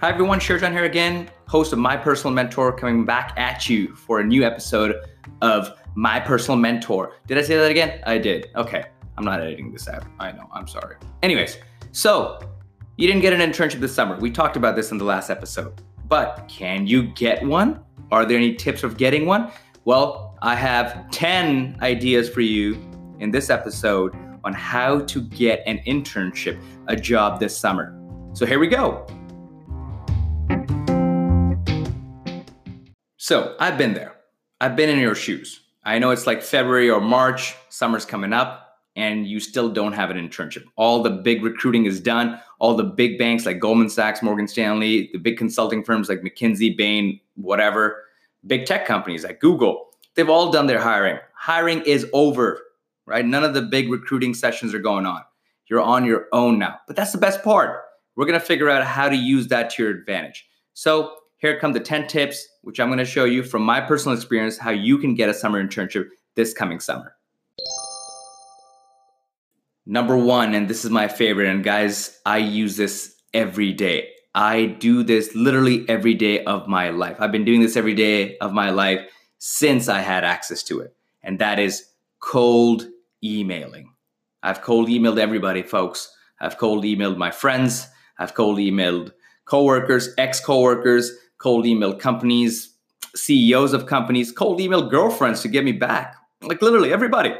Hi everyone, Shirjan here again, host of My Personal Mentor, coming back at you for a new episode of My Personal Mentor. Did I say that again? I did. Okay, I'm not editing this out. I know, I'm sorry. Anyways, so you didn't get an internship this summer. We talked about this in the last episode. But can you get one? Are there any tips of getting one? Well, I have 10 ideas for you in this episode on how to get an internship, a job this summer. So here we go. So I've been there. I've been in your shoes. I know it's like February or March, summer's coming up, and you still don't have an internship. All the big recruiting is done. All the big banks like Goldman Sachs, Morgan Stanley, the big consulting firms like McKinsey, Bain, whatever, big tech companies like Google, they've all done their hiring. Hiring is over, right? None of the big recruiting sessions are going on. You're on your own now. But that's the best part. We're going to figure out how to use that to your advantage. So here come the 10 tips, which I'm going to show you from my personal experience how you can get a summer internship this coming summer. Number one, and this is my favorite, and guys, I use this every day. I do this literally every day of my life. I've been doing this every day of my life since I had access to it, and that is cold emailing. I've cold emailed everybody, folks. I've cold emailed my friends. I've cold emailed coworkers, ex coworkers, cold email companies, CEOs of companies, cold email girlfriends to get me back. Like literally everybody.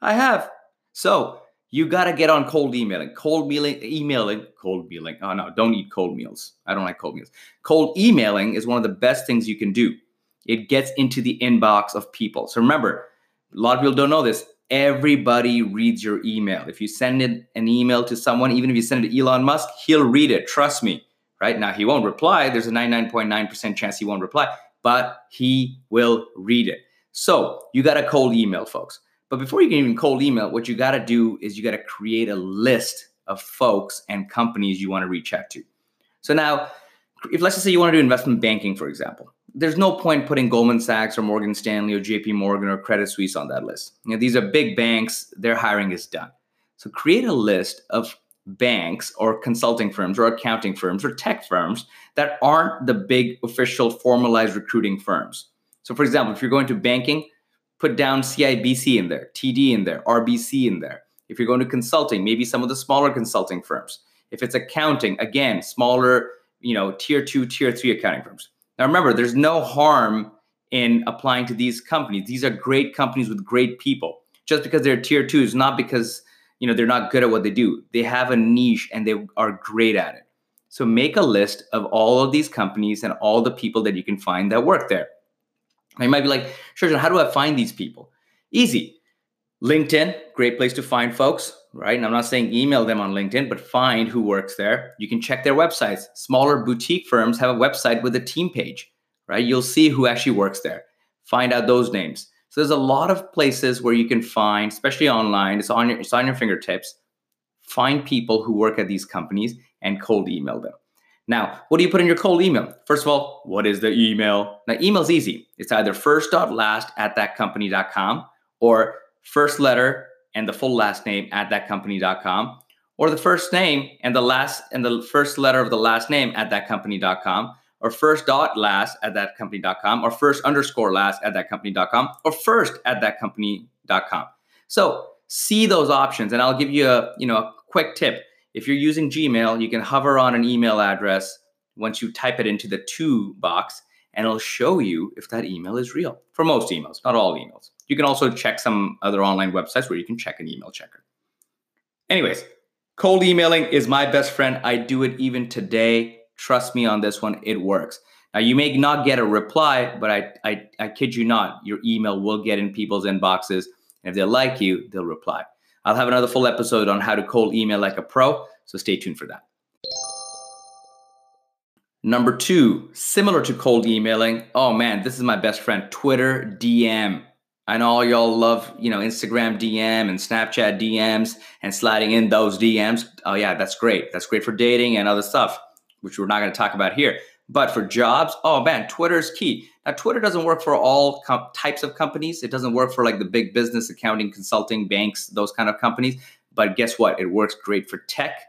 I have. So you got to get on cold emailing. Cold mailing, emailing, cold mailing. Oh no, don't eat cold meals. I don't like cold meals. Cold emailing is one of the best things you can do. It gets into the inbox of people. So remember, a lot of people don't know this. Everybody reads your email. If you send an email to someone, even if you send it to Elon Musk, he'll read it. Trust me right? Now, he won't reply. There's a 99.9% chance he won't reply, but he will read it. So you got a cold email, folks. But before you can even cold email, what you got to do is you got to create a list of folks and companies you want to reach out to. So now, if let's just say you want to do investment banking, for example, there's no point putting Goldman Sachs or Morgan Stanley or JP Morgan or Credit Suisse on that list. You know, these are big banks, their hiring is done. So create a list of banks or consulting firms or accounting firms or tech firms that aren't the big official formalized recruiting firms. So, for example, if you're going to banking, put down CIBC in there, TD in there, RBC in there. If you're going to consulting, maybe some of the smaller consulting firms. If it's accounting, again, smaller, you know, tier two, tier three accounting firms. Now, remember, there's no harm in applying to these companies. These are great companies with great people. Just because they're tier two is not because you know they're not good at what they do. They have a niche and they are great at it. So make a list of all of these companies and all the people that you can find that work there. Now you might be like sure how do i find these people? Easy. Linkedin great place to find folks right? And i'm not saying email them on linkedin but find who works there. You can check their websites. Smaller boutique firms have a website with a team page right? You'll see who actually works there. Find out those names so there's a lot of places where you can find, especially online, it's on your, it's on your fingertips. Find people who work at these companies and cold email them. Now, what do you put in your cold email? First of all, what is the email? Now, email's easy. It's either first.last at thatcompany.com or first letter and the full last name at thatcompany.com or the first name and the last and the first letter of the last name at thatcompany.com or first dot last at that company.com or first underscore last at that company.com or first at that company.com. So see those options and I'll give you a, you know, a quick tip. If you're using Gmail, you can hover on an email address once you type it into the to box and it'll show you if that email is real for most emails, not all emails. You can also check some other online websites where you can check an email checker. Anyways, cold emailing is my best friend. I do it even today. Trust me on this one, it works. Now you may not get a reply, but I, I, I kid you not, your email will get in people's inboxes. And if they like you, they'll reply. I'll have another full episode on how to cold email like a pro, so stay tuned for that. Number two, similar to cold emailing. Oh man, this is my best friend, Twitter DM. I know all y'all love, you know, Instagram DM and Snapchat DMs and sliding in those DMs. Oh yeah, that's great. That's great for dating and other stuff which we're not going to talk about here. But for jobs, oh man, Twitter is key. Now, Twitter doesn't work for all com- types of companies. It doesn't work for like the big business, accounting, consulting, banks, those kind of companies. But guess what? It works great for tech,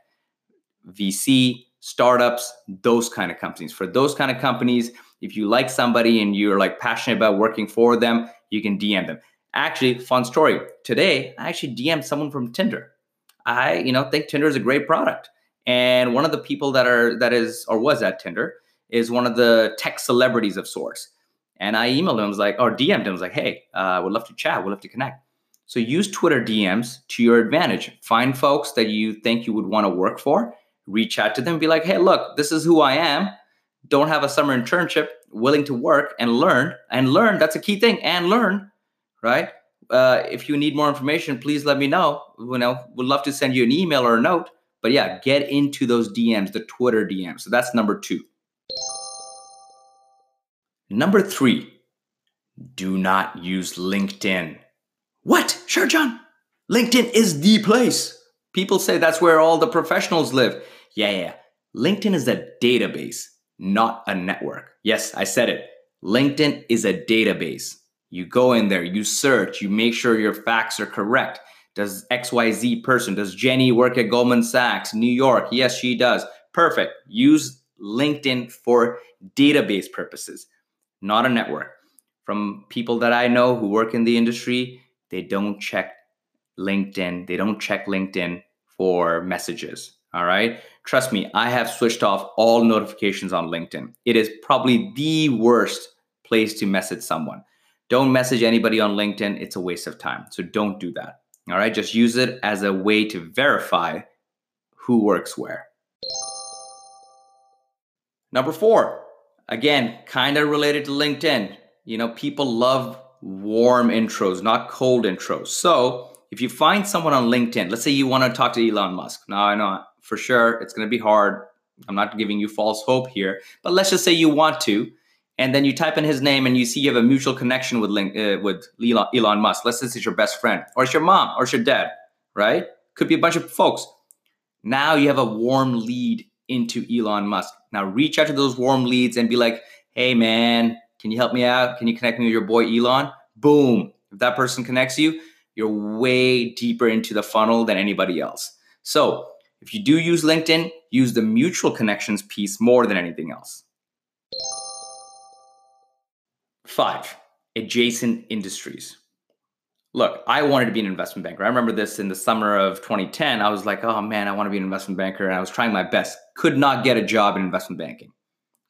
VC, startups, those kind of companies. For those kind of companies, if you like somebody and you're like passionate about working for them, you can DM them. Actually, fun story. Today, I actually DM'd someone from Tinder. I, you know, think Tinder is a great product. And one of the people that are that is or was at Tinder is one of the tech celebrities of sorts. And I emailed him, was like, or DM'd him, was like, hey, I uh, would love to chat, would love to connect. So use Twitter DMs to your advantage. Find folks that you think you would want to work for, reach out to them, be like, hey, look, this is who I am. Don't have a summer internship, willing to work and learn. And learn, that's a key thing, and learn, right? Uh, if you need more information, please let me know. You know, would love to send you an email or a note. But yeah, get into those DMs, the Twitter DMs. So that's number two. Number three, do not use LinkedIn. What? Sure, John. LinkedIn is the place. People say that's where all the professionals live. Yeah, yeah. LinkedIn is a database, not a network. Yes, I said it. LinkedIn is a database. You go in there, you search, you make sure your facts are correct. Does XYZ person, does Jenny work at Goldman Sachs, New York? Yes, she does. Perfect. Use LinkedIn for database purposes not a network. From people that I know who work in the industry, they don't check LinkedIn. They don't check LinkedIn for messages. All right. Trust me, I have switched off all notifications on LinkedIn. It is probably the worst place to message someone. Don't message anybody on LinkedIn. It's a waste of time. So don't do that. All right. Just use it as a way to verify who works where. Number four, Again, kind of related to LinkedIn. You know, people love warm intros, not cold intros. So if you find someone on LinkedIn, let's say you want to talk to Elon Musk. Now, I know for sure it's going to be hard. I'm not giving you false hope here, but let's just say you want to, and then you type in his name and you see you have a mutual connection with Link, uh, with Elon, Elon Musk. Let's say it's your best friend, or it's your mom, or it's your dad, right? Could be a bunch of folks. Now you have a warm lead into Elon Musk. Now reach out to those warm leads and be like, hey man, can you help me out? Can you connect me with your boy Elon? Boom. If that person connects you, you're way deeper into the funnel than anybody else. So if you do use LinkedIn, use the mutual connections piece more than anything else. Five, adjacent industries. Look, I wanted to be an investment banker. I remember this in the summer of 2010. I was like, oh man, I want to be an investment banker. And I was trying my best, could not get a job in investment banking.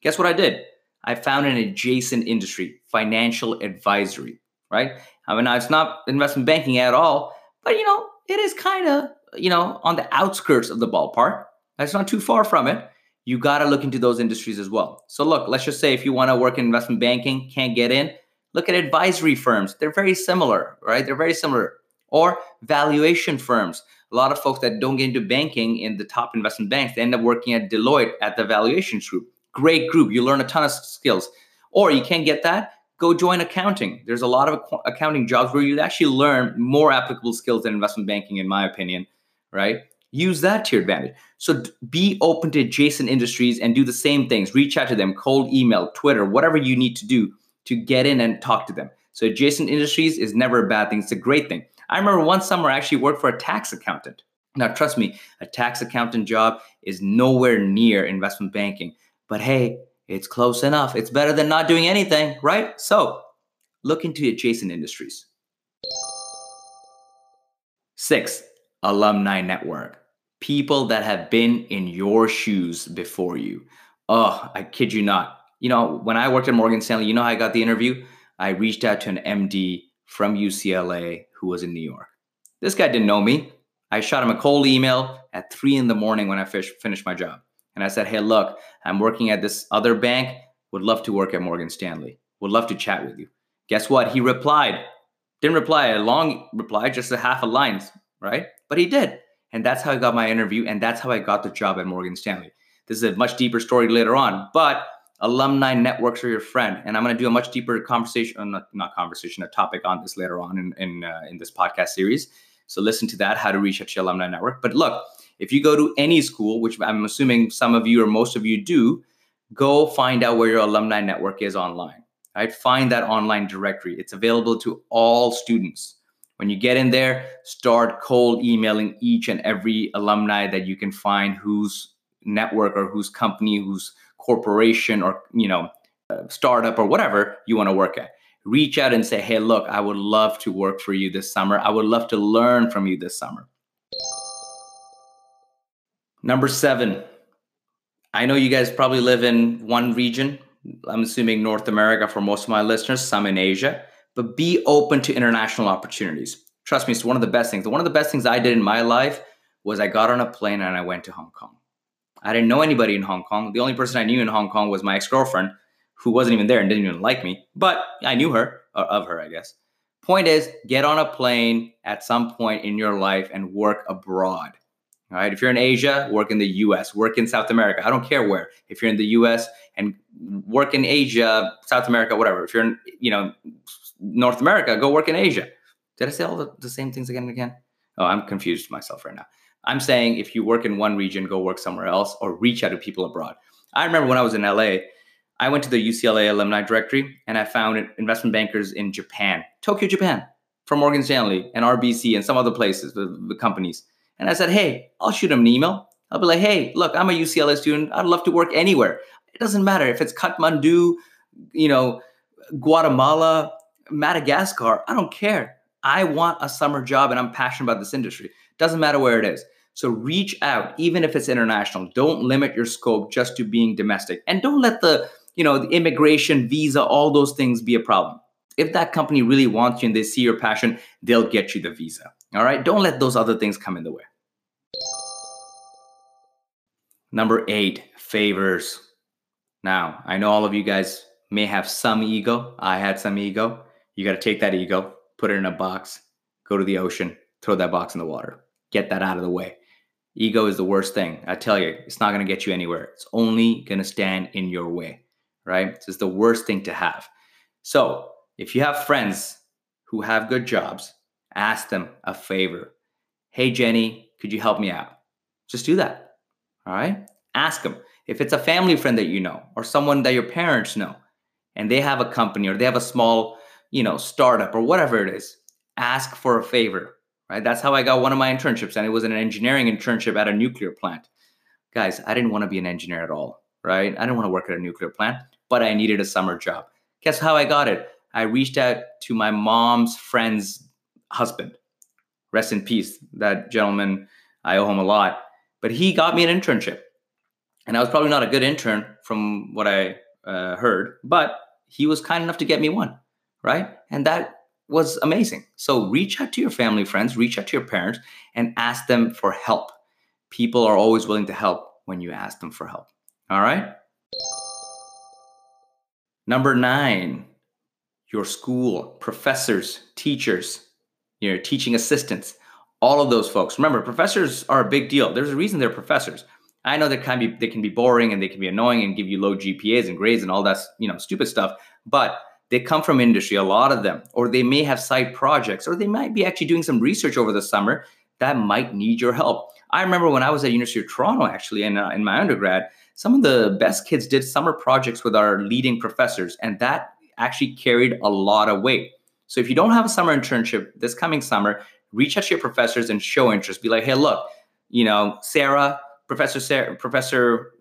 Guess what I did? I found an adjacent industry, financial advisory, right? I mean, now it's not investment banking at all, but you know, it is kind of, you know, on the outskirts of the ballpark. That's not too far from it. You got to look into those industries as well. So, look, let's just say if you want to work in investment banking, can't get in, Look at advisory firms. They're very similar, right? They're very similar. Or valuation firms. A lot of folks that don't get into banking in the top investment banks, they end up working at Deloitte at the valuations group. Great group. You learn a ton of skills. Or you can't get that, go join accounting. There's a lot of accounting jobs where you actually learn more applicable skills than investment banking, in my opinion, right? Use that to your advantage. So be open to adjacent industries and do the same things. Reach out to them, cold email, Twitter, whatever you need to do to get in and talk to them. So adjacent industries is never a bad thing. It's a great thing. I remember one summer I actually worked for a tax accountant. Now, trust me, a tax accountant job is nowhere near investment banking. But hey, it's close enough. It's better than not doing anything, right? So look into adjacent industries. Six, alumni network. People that have been in your shoes before you. Oh, I kid you not you know, when I worked at Morgan Stanley, you know how I got the interview? I reached out to an MD from UCLA who was in New York. This guy didn't know me. I shot him a cold email at three in the morning when I fish, finished my job. And I said, Hey, look, I'm working at this other bank. Would love to work at Morgan Stanley. Would love to chat with you. Guess what? He replied. Didn't reply a long reply, just a half a line, right? But he did. And that's how I got my interview. And that's how I got the job at Morgan Stanley. This is a much deeper story later on. But alumni networks are your friend. And I'm going to do a much deeper conversation, uh, not, not conversation, a topic on this later on in in, uh, in this podcast series. So listen to that, how to reach out your alumni network. But look, if you go to any school, which I'm assuming some of you or most of you do, go find out where your alumni network is online. Right? Find that online directory. It's available to all students. When you get in there, start cold emailing each and every alumni that you can find whose network or whose company, whose corporation or you know uh, startup or whatever you want to work at. Reach out and say, "Hey, look, I would love to work for you this summer. I would love to learn from you this summer." Number 7. I know you guys probably live in one region. I'm assuming North America for most of my listeners, some in Asia, but be open to international opportunities. Trust me, it's one of the best things. One of the best things I did in my life was I got on a plane and I went to Hong Kong. I didn't know anybody in Hong Kong. The only person I knew in Hong Kong was my ex girlfriend, who wasn't even there and didn't even like me, but I knew her, uh, of her, I guess. Point is, get on a plane at some point in your life and work abroad. All right. If you're in Asia, work in the US, work in South America. I don't care where. If you're in the US and work in Asia, South America, whatever. If you're in, you know, North America, go work in Asia. Did I say all the, the same things again and again? Oh, I'm confused myself right now. I'm saying if you work in one region, go work somewhere else or reach out to people abroad. I remember when I was in LA, I went to the UCLA alumni directory and I found investment bankers in Japan, Tokyo, Japan, from Morgan Stanley and RBC and some other places, the, the companies. And I said, hey, I'll shoot them an email. I'll be like, hey, look, I'm a UCLA student. I'd love to work anywhere. It doesn't matter if it's Kathmandu, you know, Guatemala, Madagascar. I don't care. I want a summer job and I'm passionate about this industry. Doesn't matter where it is. So reach out, even if it's international. Don't limit your scope just to being domestic. And don't let the, you know, the immigration, visa, all those things be a problem. If that company really wants you and they see your passion, they'll get you the visa. All right. Don't let those other things come in the way. Number eight, favors. Now, I know all of you guys may have some ego. I had some ego. You got to take that ego, put it in a box, go to the ocean, throw that box in the water, get that out of the way. Ego is the worst thing. I tell you, it's not going to get you anywhere. It's only going to stand in your way, right? It's the worst thing to have. So, if you have friends who have good jobs, ask them a favor. Hey, Jenny, could you help me out? Just do that. All right. Ask them. If it's a family friend that you know or someone that your parents know and they have a company or they have a small, you know, startup or whatever it is, ask for a favor. Right. That's how I got one of my internships. And it was an engineering internship at a nuclear plant. Guys, I didn't want to be an engineer at all. Right. I didn't want to work at a nuclear plant, but I needed a summer job. Guess how I got it? I reached out to my mom's friend's husband. Rest in peace. That gentleman, I owe him a lot but he got me an internship. And I was probably not a good intern from what I uh, heard, but he was kind enough to get me one, right? And that was amazing. So reach out to your family, friends, reach out to your parents, and ask them for help. People are always willing to help when you ask them for help. All right? Number nine, your school, professors, teachers, your teaching assistants all of those folks. Remember, professors are a big deal. There's a reason they're professors. I know they can be they can be boring and they can be annoying and give you low GPAs and grades and all that you know stupid stuff, but they come from industry, a lot of them, or they may have side projects, or they might be actually doing some research over the summer that might need your help. I remember when I was at University of Toronto, actually, in, uh, in my undergrad, some of the best kids did summer projects with our leading professors, and that actually carried a lot of weight. So if you don't have a summer internship this coming summer, reach out to your professors and show interest. Be like, hey, look, you know, Sarah, Professor Sarah, Professor,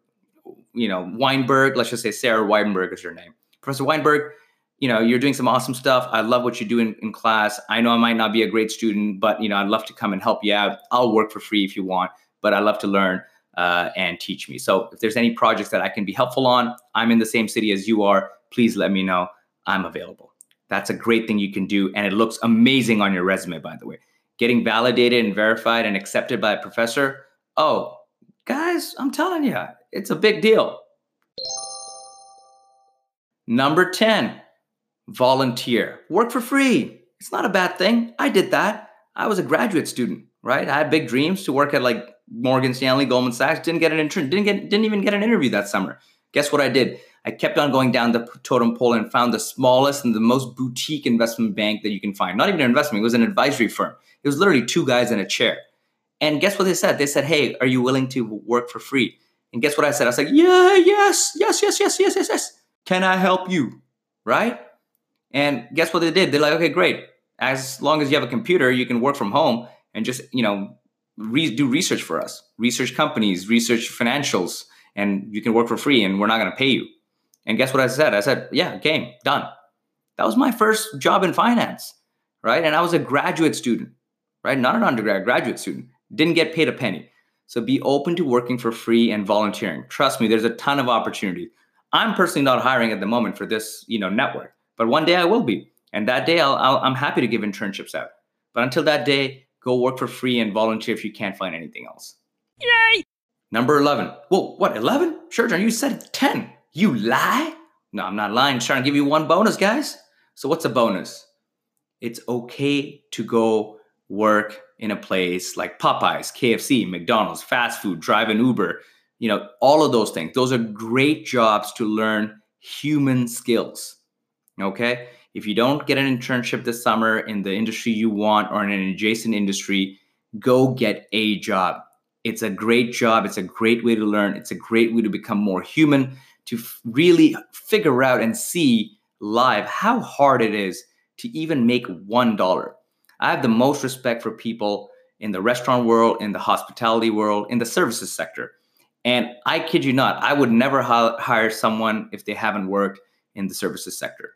you know, Weinberg. Let's just say Sarah Weinberg is your name. Professor Weinberg, you know, you're doing some awesome stuff. I love what you do in, in class. I know I might not be a great student, but you know, I'd love to come and help you out. I'll work for free if you want, but I love to learn uh, and teach me. So if there's any projects that I can be helpful on, I'm in the same city as you are. Please let me know. I'm available. That's a great thing you can do, and it looks amazing on your resume, by the way getting validated and verified and accepted by a professor, oh, guys, I'm telling you, it's a big deal. Number 10, volunteer. Work for free. It's not a bad thing. I did that. I was a graduate student, right? I had big dreams to work at like Morgan Stanley, Goldman Sachs. Didn't get an intern, didn't get didn't even get an interview that summer. Guess what I did? I kept on going down the totem pole and found the smallest and the most boutique investment bank that you can find. Not even an investment, it was an advisory firm. It was literally two guys in a chair. And guess what they said? They said, Hey, are you willing to work for free? And guess what I said? I was like, Yeah, yes, yes, yes, yes, yes, yes, yes. Can I help you? Right? And guess what they did? They're like, Okay, great. As long as you have a computer, you can work from home and just, you know, re- do research for us, research companies, research financials, and you can work for free and we're not going to pay you. And guess what I said? I said, yeah, game, done. That was my first job in finance, right? And I was a graduate student, right? Not an undergrad, graduate student. Didn't get paid a penny. So be open to working for free and volunteering. Trust me, there's a ton of opportunity. I'm personally not hiring at the moment for this, you know, network, but one day I will be. And that day I'll, i am happy to give internships out. But until that day, go work for free and volunteer if you can't find anything else. Yay! Number 11. Whoa, what, 11? Sure, John, you said 10. You lie? No, I'm not lying. Just trying to give you one bonus, guys. So, what's a bonus? It's okay to go work in a place like Popeyes, KFC, McDonald's, fast food, drive an Uber, you know, all of those things. Those are great jobs to learn human skills. Okay? If you don't get an internship this summer in the industry you want or in an adjacent industry, go get a job. It's a great job. It's a great way to learn. It's a great way to become more human, to f- really figure out and see live how hard it is to even make $1. I have the most respect for people in the restaurant world, in the hospitality world, in the services sector. And I kid you not, I would never hire someone if they haven't worked in the services sector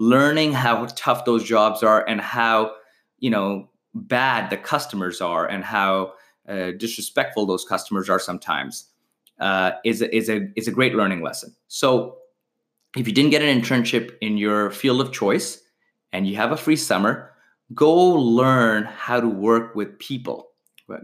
learning how tough those jobs are and how you know bad the customers are and how uh, disrespectful those customers are sometimes uh, is a, is a is a great learning lesson. So if you didn't get an internship in your field of choice and you have a free summer, go learn how to work with people.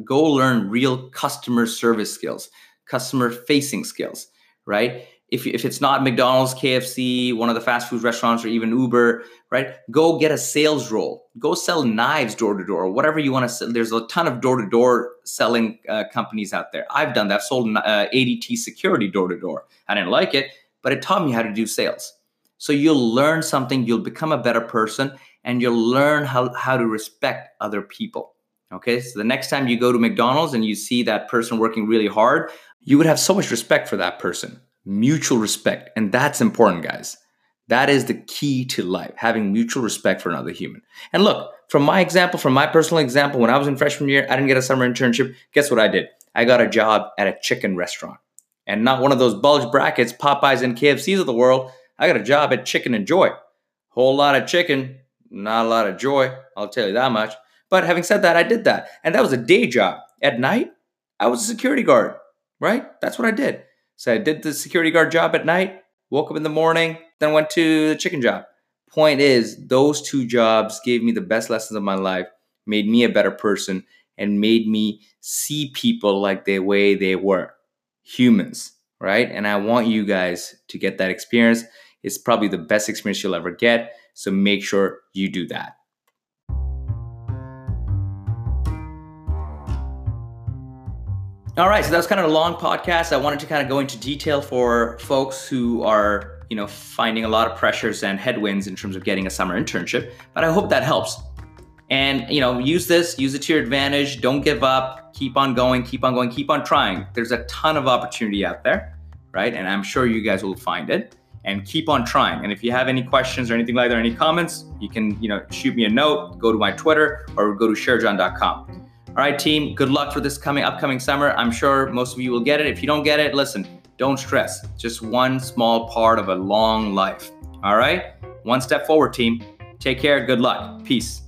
Go learn real customer service skills, customer facing skills, right? If, if it's not McDonald's, KFC, one of the fast food restaurants, or even Uber, right? Go get a sales role. Go sell knives door to door, or whatever you want to sell. There's a ton of door to door selling uh, companies out there. I've done that. I've sold uh, ADT security door to door. I didn't like it, but it taught me how to do sales. So you'll learn something, you'll become a better person, and you'll learn how, how to respect other people. Okay, so the next time you go to McDonald's and you see that person working really hard, you would have so much respect for that person mutual respect. And that's important, guys. That is the key to life, having mutual respect for another human. And look, from my example, from my personal example, when I was in freshman year, I didn't get a summer internship. Guess what I did? I got a job at a chicken restaurant. And not one of those bulge brackets, Popeyes and KFCs of the world. I got a job at Chicken and Joy. Whole lot of chicken, not a lot of joy. I'll tell you that much. But having said that, I did that. And that was a day job. At night, I was a security guard, right? That's what I did. So I did the security guard job at night, woke up in the morning, then went to the chicken job. Point is, those two jobs gave me the best lessons of my life, made me a better person, and made me see people like the way they were humans, right? And I want you guys to get that experience. It's probably the best experience you'll ever get. So make sure you do that. All right, so that was kind of a long podcast. I wanted to kind of go into detail for folks who are, you know, finding a lot of pressures and headwinds in terms of getting a summer internship, but I hope that helps. And, you know, use this, use it to your advantage. Don't give up. Keep on going, keep on going, keep on trying. There's a ton of opportunity out there, right? And I'm sure you guys will find it and keep on trying. And if you have any questions or anything like that, or any comments, you can, you know, shoot me a note, go to my Twitter or go to sharejohn.com. All right, team, good luck for this coming upcoming summer. I'm sure most of you will get it. If you don't get it, listen, don't stress. Just one small part of a long life. All right? One step forward, team. Take care. Good luck. Peace.